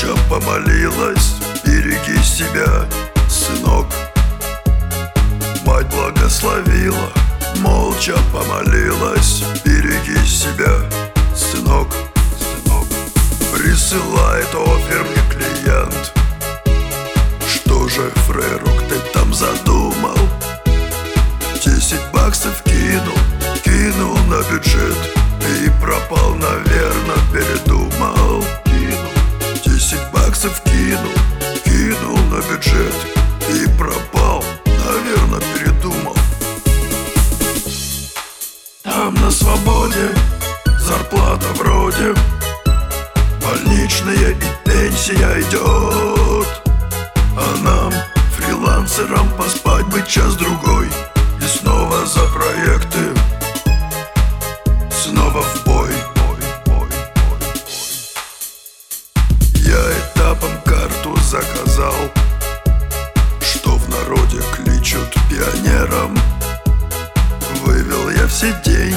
молча помолилась. Береги себя, сынок. Мать благословила, молча помолилась. Береги себя, сынок, сынок. Присылает офер мне клиент. Что же, фрерук, ты там задумал? Зарплата вроде Больничная и пенсия идет. А нам, фрилансерам, поспать бы час-другой. И снова за проекты Снова в бой. Я этапом карту заказал Что в народе кличут пионером. Вывел я все деньги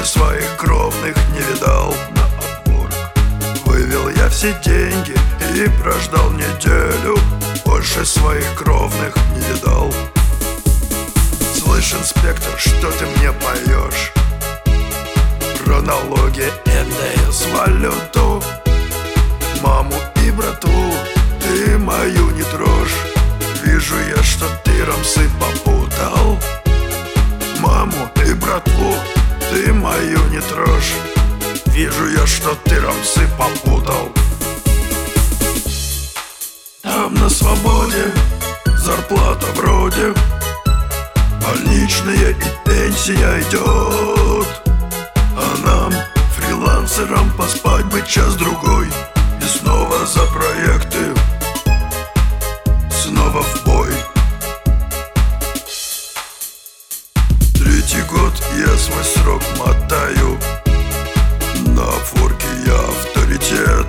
Больше своих кровных не видал. На отборг Вывел я все деньги и прождал неделю. Больше своих кровных не видал. Слышь, инспектор, что ты мне поешь? Про налоги, НДС, валюту Маму и брату. Ты мою не трожь. Вижу я, что ты рамсы Вижу я, что ты рамсы попутал. Там на свободе зарплата вроде. Больничная и пенсия идет. А нам, фрилансерам, поспать бы час-другой. И снова за проекты. Снова в Я авторитет.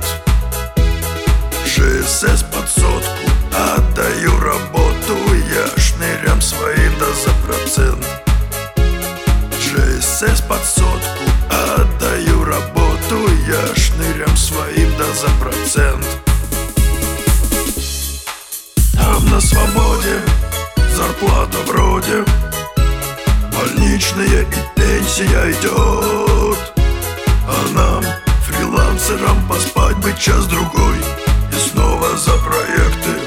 ЖСС под сотку Отдаю работу Я шнырям своим да за процент. ЖСС под сотку Отдаю работу Я шнырям своим да за процент. Там на свободе Зарплата вроде. Больничная и пенсия идет. А фрилансерам, поспать бы час-другой. И снова за проекты